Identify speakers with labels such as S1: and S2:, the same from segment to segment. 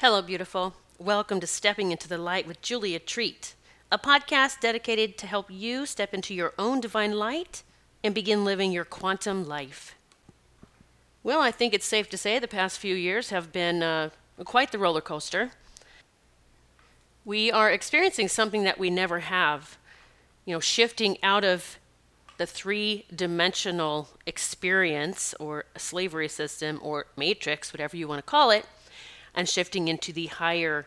S1: Hello, beautiful. Welcome to Stepping into the Light with Julia Treat, a podcast dedicated to help you step into your own divine light and begin living your quantum life. Well, I think it's safe to say the past few years have been uh, quite the roller coaster. We are experiencing something that we never have, you know, shifting out of the three dimensional experience or slavery system or matrix, whatever you want to call it, and shifting into the higher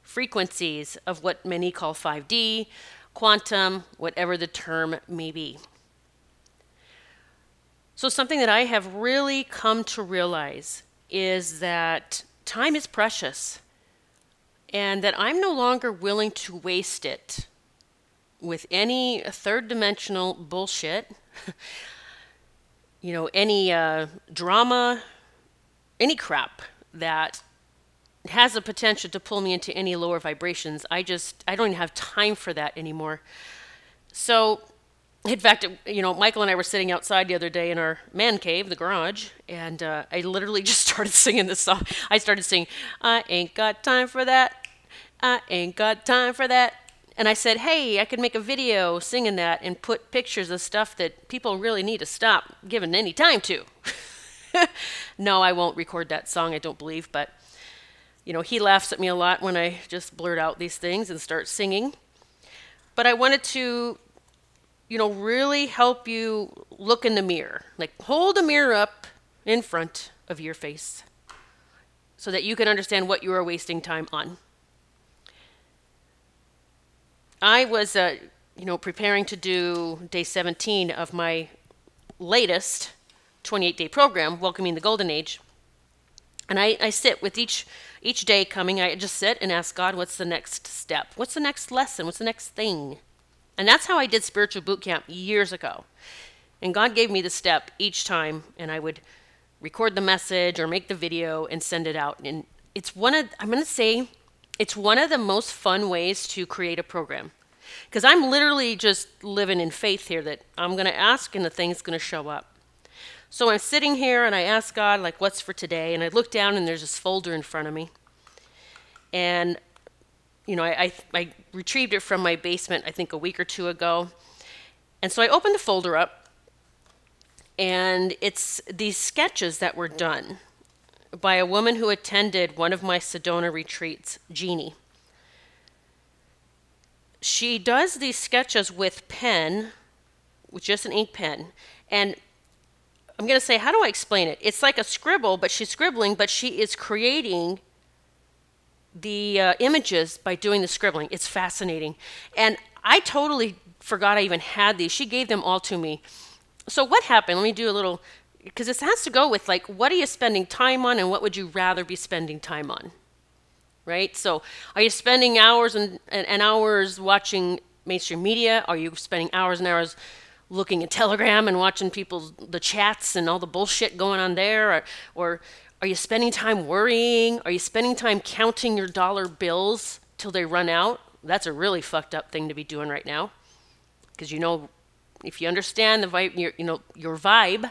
S1: frequencies of what many call 5D, quantum, whatever the term may be. So, something that I have really come to realize is that time is precious and that I'm no longer willing to waste it with any third dimensional bullshit, you know, any uh, drama, any crap that has the potential to pull me into any lower vibrations. I just, I don't even have time for that anymore. So, in fact, you know, Michael and I were sitting outside the other day in our man cave, the garage, and uh, I literally just started singing this song. I started singing, I ain't got time for that. I ain't got time for that. And I said, hey, I could make a video singing that and put pictures of stuff that people really need to stop giving any time to. no, I won't record that song, I don't believe, but you know, he laughs at me a lot when I just blurt out these things and start singing. But I wanted to, you know, really help you look in the mirror. Like, hold a mirror up in front of your face so that you can understand what you are wasting time on. I was, uh, you know, preparing to do day 17 of my latest 28 day program, Welcoming the Golden Age. And I, I sit with each each day coming, I just sit and ask God, what's the next step? What's the next lesson? What's the next thing? And that's how I did spiritual boot camp years ago. And God gave me the step each time, and I would record the message or make the video and send it out. And it's one of, I'm going to say, it's one of the most fun ways to create a program. Because I'm literally just living in faith here that I'm going to ask and the thing's going to show up. So I'm sitting here and I ask God, like, what's for today? And I look down and there's this folder in front of me. And, you know, I, I, I retrieved it from my basement, I think, a week or two ago. And so I opened the folder up, and it's these sketches that were done by a woman who attended one of my Sedona retreats, Jeannie. She does these sketches with pen, with just an ink pen, and I'm going to say, how do I explain it? It's like a scribble, but she's scribbling, but she is creating the uh, images by doing the scribbling. It's fascinating. And I totally forgot I even had these. She gave them all to me. So, what happened? Let me do a little, because this has to go with like, what are you spending time on and what would you rather be spending time on? Right? So, are you spending hours and, and, and hours watching mainstream media? Are you spending hours and hours? Looking at Telegram and watching people's the chats and all the bullshit going on there, or, or are you spending time worrying? Are you spending time counting your dollar bills till they run out? That's a really fucked up thing to be doing right now, because you know, if you understand the vibe, your, you know your vibe,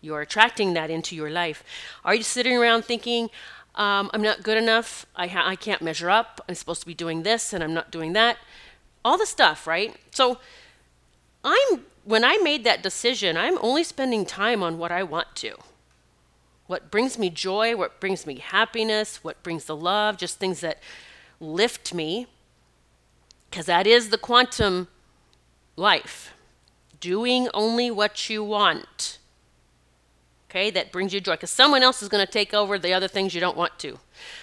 S1: you are attracting that into your life. Are you sitting around thinking? Um, I'm not good enough. I, ha- I can't measure up. I'm supposed to be doing this and I'm not doing that. All the stuff, right? So I'm when I made that decision, I'm only spending time on what I want to. What brings me joy, what brings me happiness, what brings the love, just things that lift me. Because that is the quantum life. Doing only what you want. Okay, that brings you joy. Because someone else is going to take over the other things you don't want to.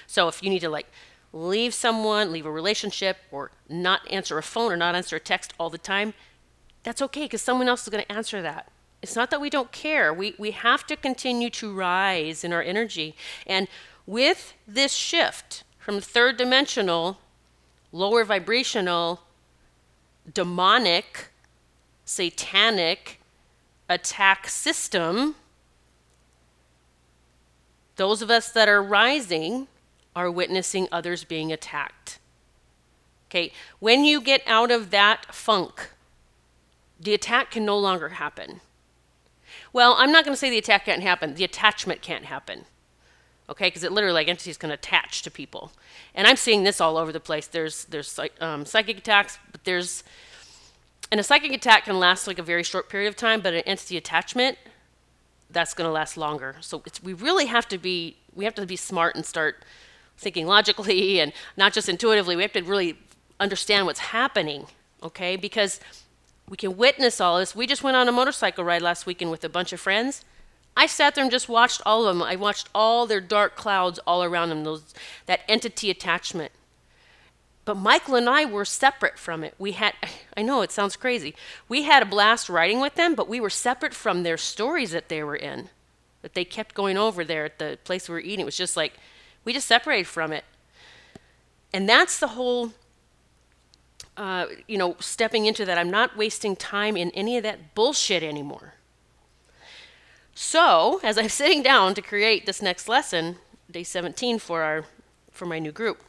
S1: So if you need to, like, leave someone, leave a relationship, or not answer a phone or not answer a text all the time, that's okay because someone else is going to answer that. It's not that we don't care. We, we have to continue to rise in our energy. And with this shift from third dimensional, lower vibrational, demonic, satanic attack system, those of us that are rising are witnessing others being attacked. Okay, when you get out of that funk, the attack can no longer happen. Well, I'm not going to say the attack can't happen, the attachment can't happen. okay? Because it literally like entities can attach to people, and I'm seeing this all over the place. There's there's um, psychic attacks, but there's and a psychic attack can last like a very short period of time, but an entity attachment that's going to last longer. So it's, we really have to be we have to be smart and start thinking logically and not just intuitively. We have to really understand what's happening, okay? Because we can witness all this. We just went on a motorcycle ride last weekend with a bunch of friends. I sat there and just watched all of them. I watched all their dark clouds all around them, those that entity attachment. But Michael and I were separate from it. We had I know it sounds crazy. We had a blast riding with them, but we were separate from their stories that they were in. That they kept going over there at the place we were eating. It was just like we just separated from it. And that's the whole uh, you know, stepping into that. I'm not wasting time in any of that bullshit anymore. So, as I'm sitting down to create this next lesson, day 17 for our for my new group,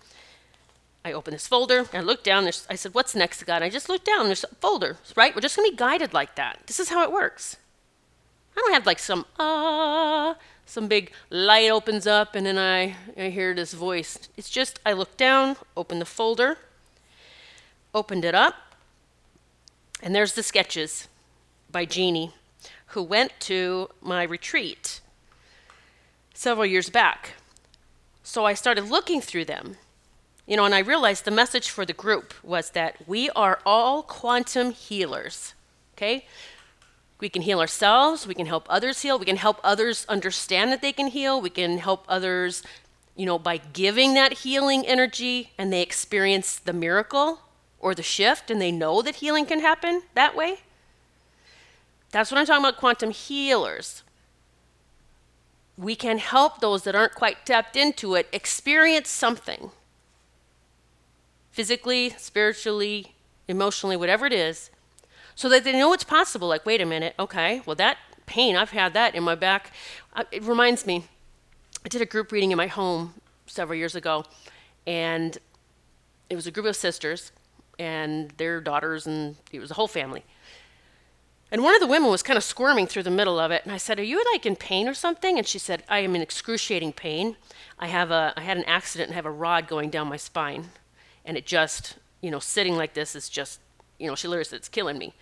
S1: I open this folder I look down. I said, "What's next, God?" I just look down. There's a folder, right? We're just gonna be guided like that. This is how it works. I don't have like some ah, uh, some big light opens up and then I I hear this voice. It's just I look down, open the folder, opened it up, and there's the sketches by Jeannie who went to my retreat several years back. So I started looking through them. You know, and I realized the message for the group was that we are all quantum healers. Okay? We can heal ourselves, we can help others heal, we can help others understand that they can heal, we can help others, you know, by giving that healing energy and they experience the miracle or the shift and they know that healing can happen that way. That's what I'm talking about quantum healers. We can help those that aren't quite tapped into it experience something physically, spiritually, emotionally, whatever it is, so that they know it's possible. Like, wait a minute, okay, well, that pain, I've had that in my back. Uh, it reminds me, I did a group reading in my home several years ago, and it was a group of sisters and their daughters, and it was a whole family. And one of the women was kind of squirming through the middle of it, and I said, "Are you like in pain or something?" And she said, "I am in excruciating pain. I have a I had an accident and have a rod going down my spine, and it just, you know, sitting like this is just, you know, she literally said it's killing me."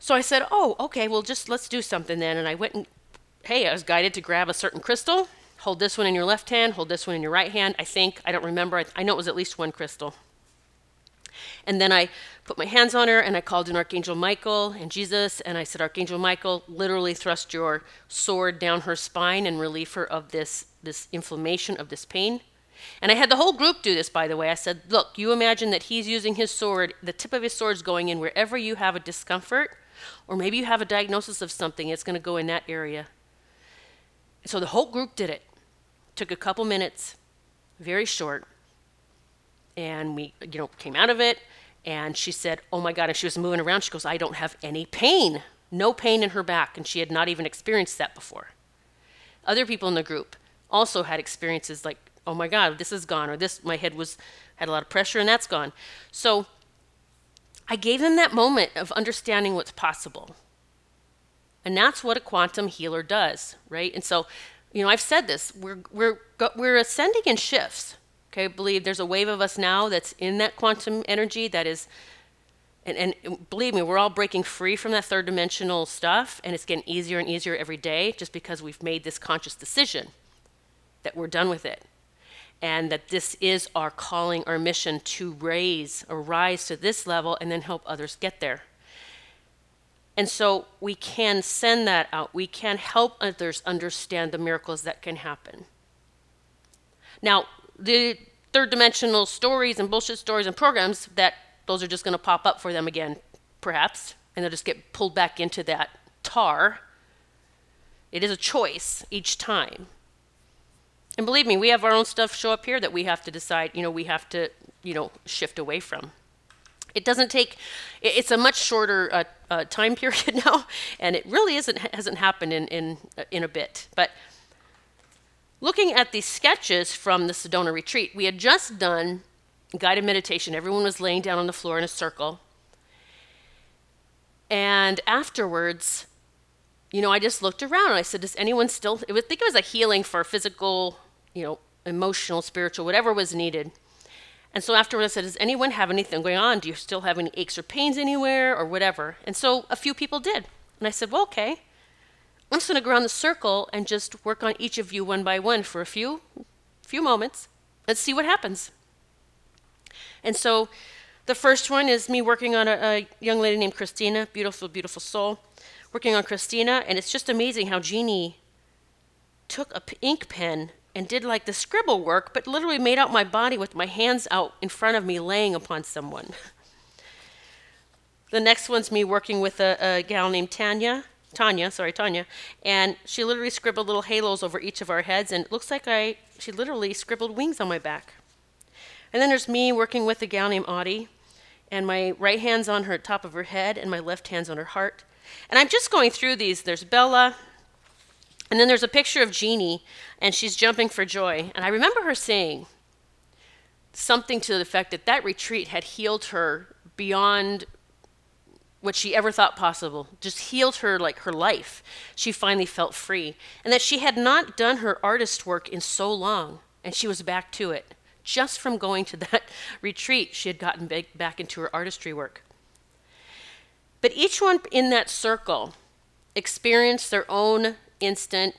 S1: So I said, "Oh, okay. Well, just let's do something then." And I went and, hey, I was guided to grab a certain crystal. Hold this one in your left hand. Hold this one in your right hand. I think I don't remember. I, I know it was at least one crystal. And then I put my hands on her and I called in Archangel Michael and Jesus and I said, Archangel Michael, literally thrust your sword down her spine and relieve her of this, this inflammation, of this pain. And I had the whole group do this, by the way. I said, Look, you imagine that he's using his sword, the tip of his sword is going in wherever you have a discomfort, or maybe you have a diagnosis of something, it's going to go in that area. So the whole group did it. Took a couple minutes, very short and we you know came out of it and she said oh my god and she was moving around she goes i don't have any pain no pain in her back and she had not even experienced that before. Other people in the group also had experiences like oh my god this is gone or this my head was had a lot of pressure and that's gone. So i gave them that moment of understanding what's possible. And that's what a quantum healer does right? And so you know i've said this we're we're we're ascending in shifts Okay, believe there's a wave of us now that's in that quantum energy that is, and, and believe me, we're all breaking free from that third dimensional stuff, and it's getting easier and easier every day just because we've made this conscious decision that we're done with it. And that this is our calling, our mission to raise or rise to this level and then help others get there. And so we can send that out. We can help others understand the miracles that can happen. Now, the third dimensional stories and bullshit stories and programs that those are just going to pop up for them again, perhaps, and they'll just get pulled back into that tar. It is a choice each time. And believe me, we have our own stuff show up here that we have to decide, you know, we have to, you know, shift away from. It doesn't take, it's a much shorter uh, uh, time period now, and it really isn't, hasn't happened in, in, in a bit. But looking at these sketches from the Sedona retreat, we had just done guided meditation. Everyone was laying down on the floor in a circle. And afterwards, you know, I just looked around and I said, Does anyone still, I think it was a healing for physical, you know, emotional, spiritual, whatever was needed. And so afterwards, I said, Does anyone have anything going on? Do you still have any aches or pains anywhere or whatever? And so a few people did. And I said, Well, okay. I'm just going to go around the circle and just work on each of you one by one for a few, few moments. Let's see what happens. And so the first one is me working on a, a young lady named Christina, beautiful, beautiful soul, working on Christina. And it's just amazing how Jeannie took a p- ink pen and did like the scribble work, but literally made out my body with my hands out in front of me, laying upon someone. the next one's me working with a, a gal named Tanya. Tanya, sorry, Tanya, and she literally scribbled little halos over each of our heads, and it looks like I, she literally scribbled wings on my back. And then there's me working with a gal named Audie, and my right hand's on her top of her head, and my left hand's on her heart. And I'm just going through these. There's Bella, and then there's a picture of Jeannie, and she's jumping for joy. And I remember her saying something to the effect that that retreat had healed her beyond what she ever thought possible, just healed her like her life. She finally felt free. And that she had not done her artist work in so long, and she was back to it. Just from going to that retreat, she had gotten back into her artistry work. But each one in that circle experienced their own instant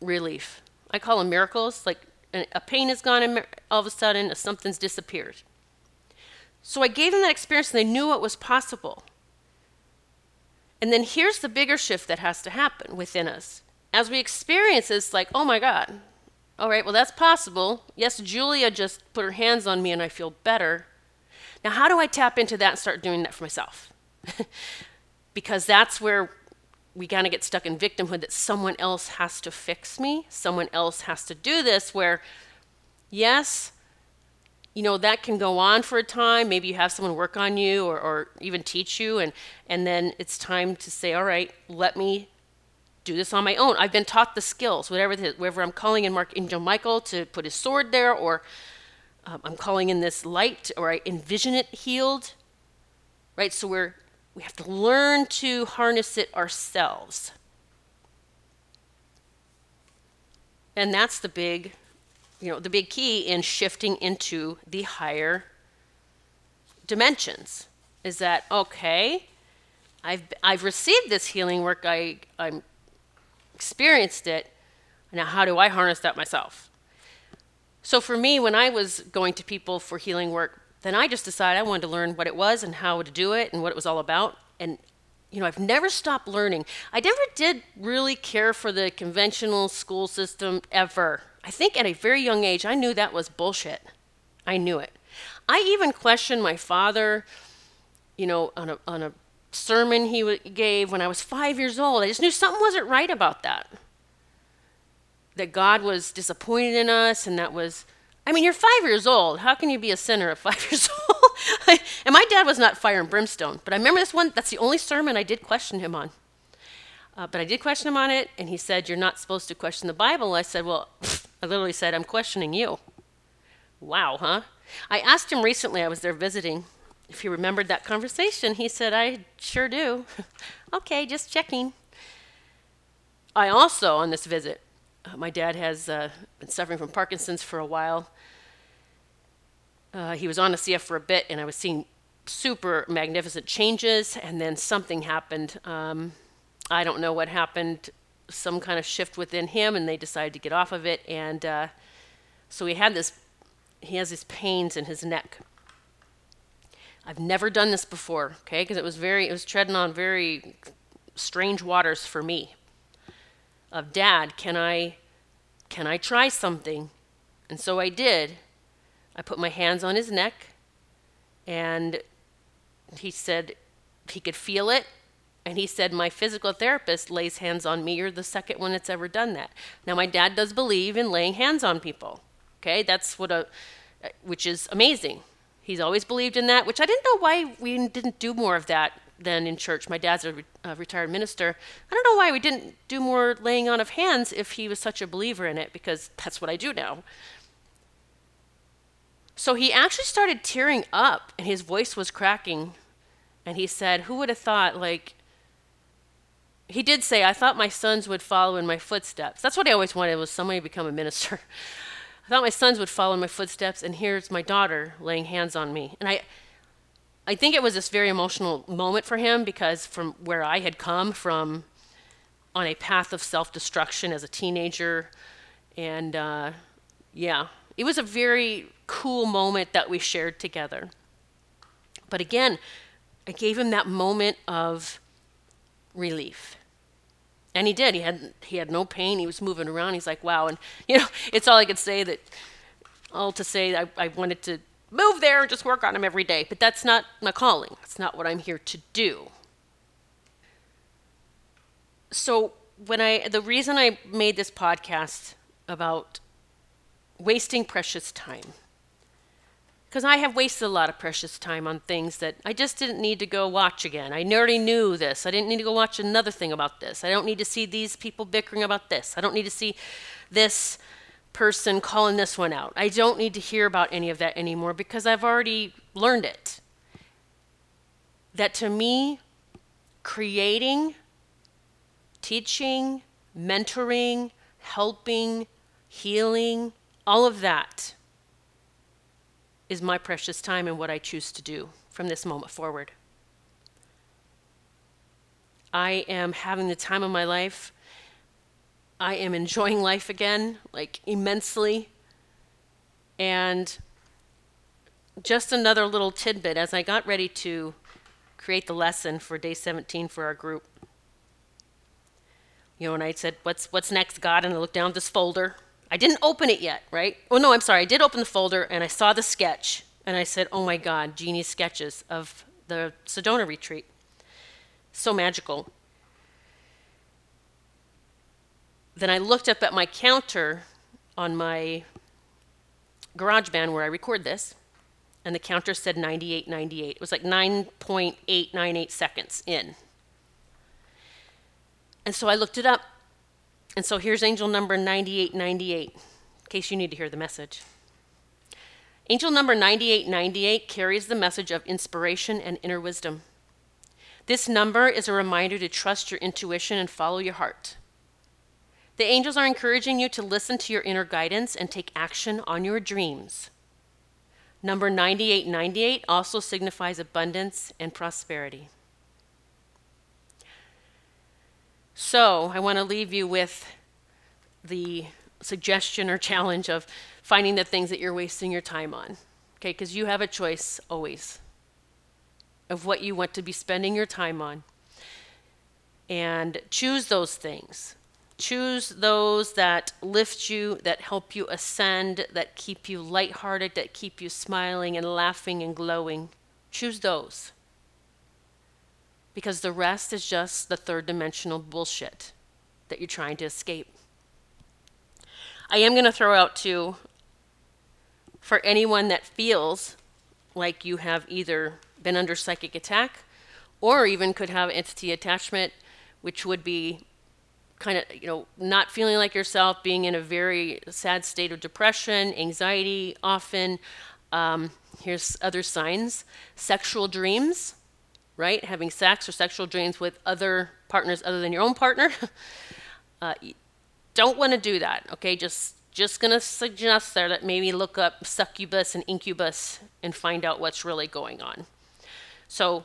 S1: relief. I call them miracles. Like a pain is gone, and all of a sudden something's disappeared. So I gave them that experience, and they knew what was possible. And then here's the bigger shift that has to happen within us. As we experience this, like, oh my God, all right, well, that's possible. Yes, Julia just put her hands on me and I feel better. Now, how do I tap into that and start doing that for myself? because that's where we kind of get stuck in victimhood that someone else has to fix me, someone else has to do this, where, yes, you know, that can go on for a time. Maybe you have someone work on you or, or even teach you, and, and then it's time to say, all right, let me do this on my own. I've been taught the skills, whatever, the, wherever I'm calling in Archangel Michael to put his sword there, or um, I'm calling in this light, or I envision it healed, right? So we're we have to learn to harness it ourselves. And that's the big, you know, the big key in shifting into the higher dimensions. Is that okay? I've I've received this healing work. I I'm experienced it. Now, how do I harness that myself? So, for me, when I was going to people for healing work, then I just decided I wanted to learn what it was and how to do it and what it was all about. And, you know, I've never stopped learning. I never did really care for the conventional school system ever. I think at a very young age, I knew that was bullshit. I knew it. I even questioned my father, you know, on a, on a sermon he w- gave when I was five years old. I just knew something wasn't right about that. That God was disappointed in us, and that was, I mean, you're five years old. How can you be a sinner at five years old? and my dad was not fire and brimstone, but I remember this one, that's the only sermon I did question him on. Uh, but I did question him on it, and he said, You're not supposed to question the Bible. I said, Well, I literally said, I'm questioning you. Wow, huh? I asked him recently, I was there visiting, if he remembered that conversation, he said, I sure do. okay, just checking. I also, on this visit, my dad has uh, been suffering from Parkinson's for a while. Uh, he was on a CF for a bit, and I was seeing super magnificent changes, and then something happened. Um, I don't know what happened, some kind of shift within him, and they decided to get off of it. And uh, so he had this, he has these pains in his neck. I've never done this before, okay? Because it was very, it was treading on very strange waters for me. Of dad, can I, can I try something? And so I did. I put my hands on his neck, and he said he could feel it. And he said, My physical therapist lays hands on me. You're the second one that's ever done that. Now, my dad does believe in laying hands on people. Okay, that's what a, which is amazing. He's always believed in that, which I didn't know why we didn't do more of that than in church. My dad's a, re- a retired minister. I don't know why we didn't do more laying on of hands if he was such a believer in it, because that's what I do now. So he actually started tearing up, and his voice was cracking. And he said, Who would have thought, like, he did say, I thought my sons would follow in my footsteps. That's what I always wanted was somebody to become a minister. I thought my sons would follow in my footsteps, and here's my daughter laying hands on me. And I, I think it was this very emotional moment for him because from where I had come from on a path of self destruction as a teenager, and uh, yeah, it was a very cool moment that we shared together. But again, I gave him that moment of relief. And he did. He had he had no pain. He was moving around. He's like, wow. And you know, it's all I could say that all to say I, I wanted to move there and just work on him every day. But that's not my calling. It's not what I'm here to do. So when I the reason I made this podcast about wasting precious time because I have wasted a lot of precious time on things that I just didn't need to go watch again. I already knew this. I didn't need to go watch another thing about this. I don't need to see these people bickering about this. I don't need to see this person calling this one out. I don't need to hear about any of that anymore because I've already learned it. That to me, creating, teaching, mentoring, helping, healing, all of that is my precious time and what I choose to do from this moment forward. I am having the time of my life. I am enjoying life again, like immensely. And just another little tidbit as I got ready to create the lesson for day 17 for our group. You know, and I said, What's what's next, God? And I looked down at this folder I didn't open it yet, right? Oh, no, I'm sorry. I did open the folder and I saw the sketch and I said, oh my God, Jeannie's sketches of the Sedona retreat. So magical. Then I looked up at my counter on my GarageBand where I record this, and the counter said 98.98. It was like 9.898 seconds in. And so I looked it up and so here's angel number 9898, in case you need to hear the message. Angel number 9898 carries the message of inspiration and inner wisdom. This number is a reminder to trust your intuition and follow your heart. The angels are encouraging you to listen to your inner guidance and take action on your dreams. Number 9898 also signifies abundance and prosperity. So I want to leave you with the suggestion or challenge of finding the things that you're wasting your time on. Okay, because you have a choice always of what you want to be spending your time on. And choose those things. Choose those that lift you, that help you ascend, that keep you lighthearted, that keep you smiling and laughing and glowing. Choose those because the rest is just the third dimensional bullshit that you're trying to escape. I am going to throw out too for anyone that feels like you have either been under psychic attack or even could have entity attachment, which would be kind of, you know, not feeling like yourself, being in a very sad state of depression, anxiety, often. Um, here's other signs sexual dreams right? Having sex or sexual dreams with other partners other than your own partner. uh, don't want to do that, okay? Just just gonna suggest there that maybe look up succubus and incubus and find out what's really going on. So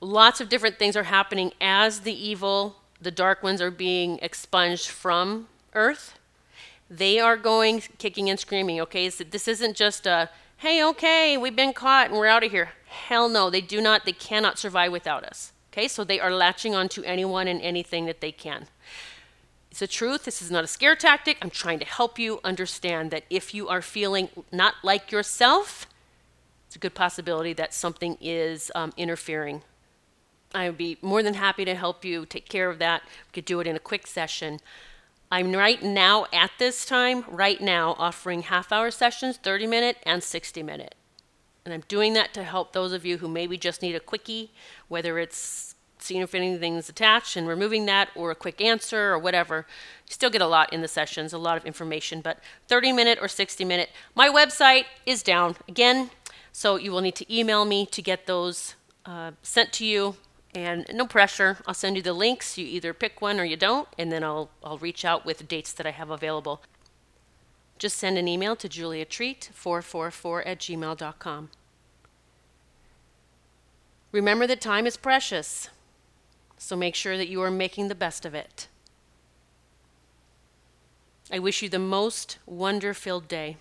S1: lots of different things are happening as the evil, the dark ones are being expunged from Earth. They are going kicking and screaming, okay? So this isn't just a hey, okay, we've been caught and we're out of here. Hell no, they do not, they cannot survive without us. Okay, so they are latching on to anyone and anything that they can. It's the truth. This is not a scare tactic. I'm trying to help you understand that if you are feeling not like yourself, it's a good possibility that something is um, interfering. I would be more than happy to help you take care of that. We could do it in a quick session. I'm right now at this time, right now, offering half hour sessions, 30 minute and 60 minute. And I'm doing that to help those of you who maybe just need a quickie, whether it's seeing if anything's attached and removing that, or a quick answer, or whatever. You still get a lot in the sessions, a lot of information, but 30 minute or 60 minute. My website is down again, so you will need to email me to get those uh, sent to you And no pressure. I'll send you the links. You either pick one or you don't, and then I'll I'll reach out with dates that I have available. Just send an email to juliatreat444 at gmail.com. Remember that time is precious, so make sure that you are making the best of it. I wish you the most wonder filled day.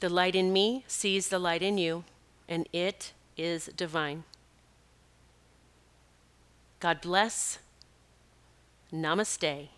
S1: The light in me sees the light in you, and it is divine. God bless. Namaste.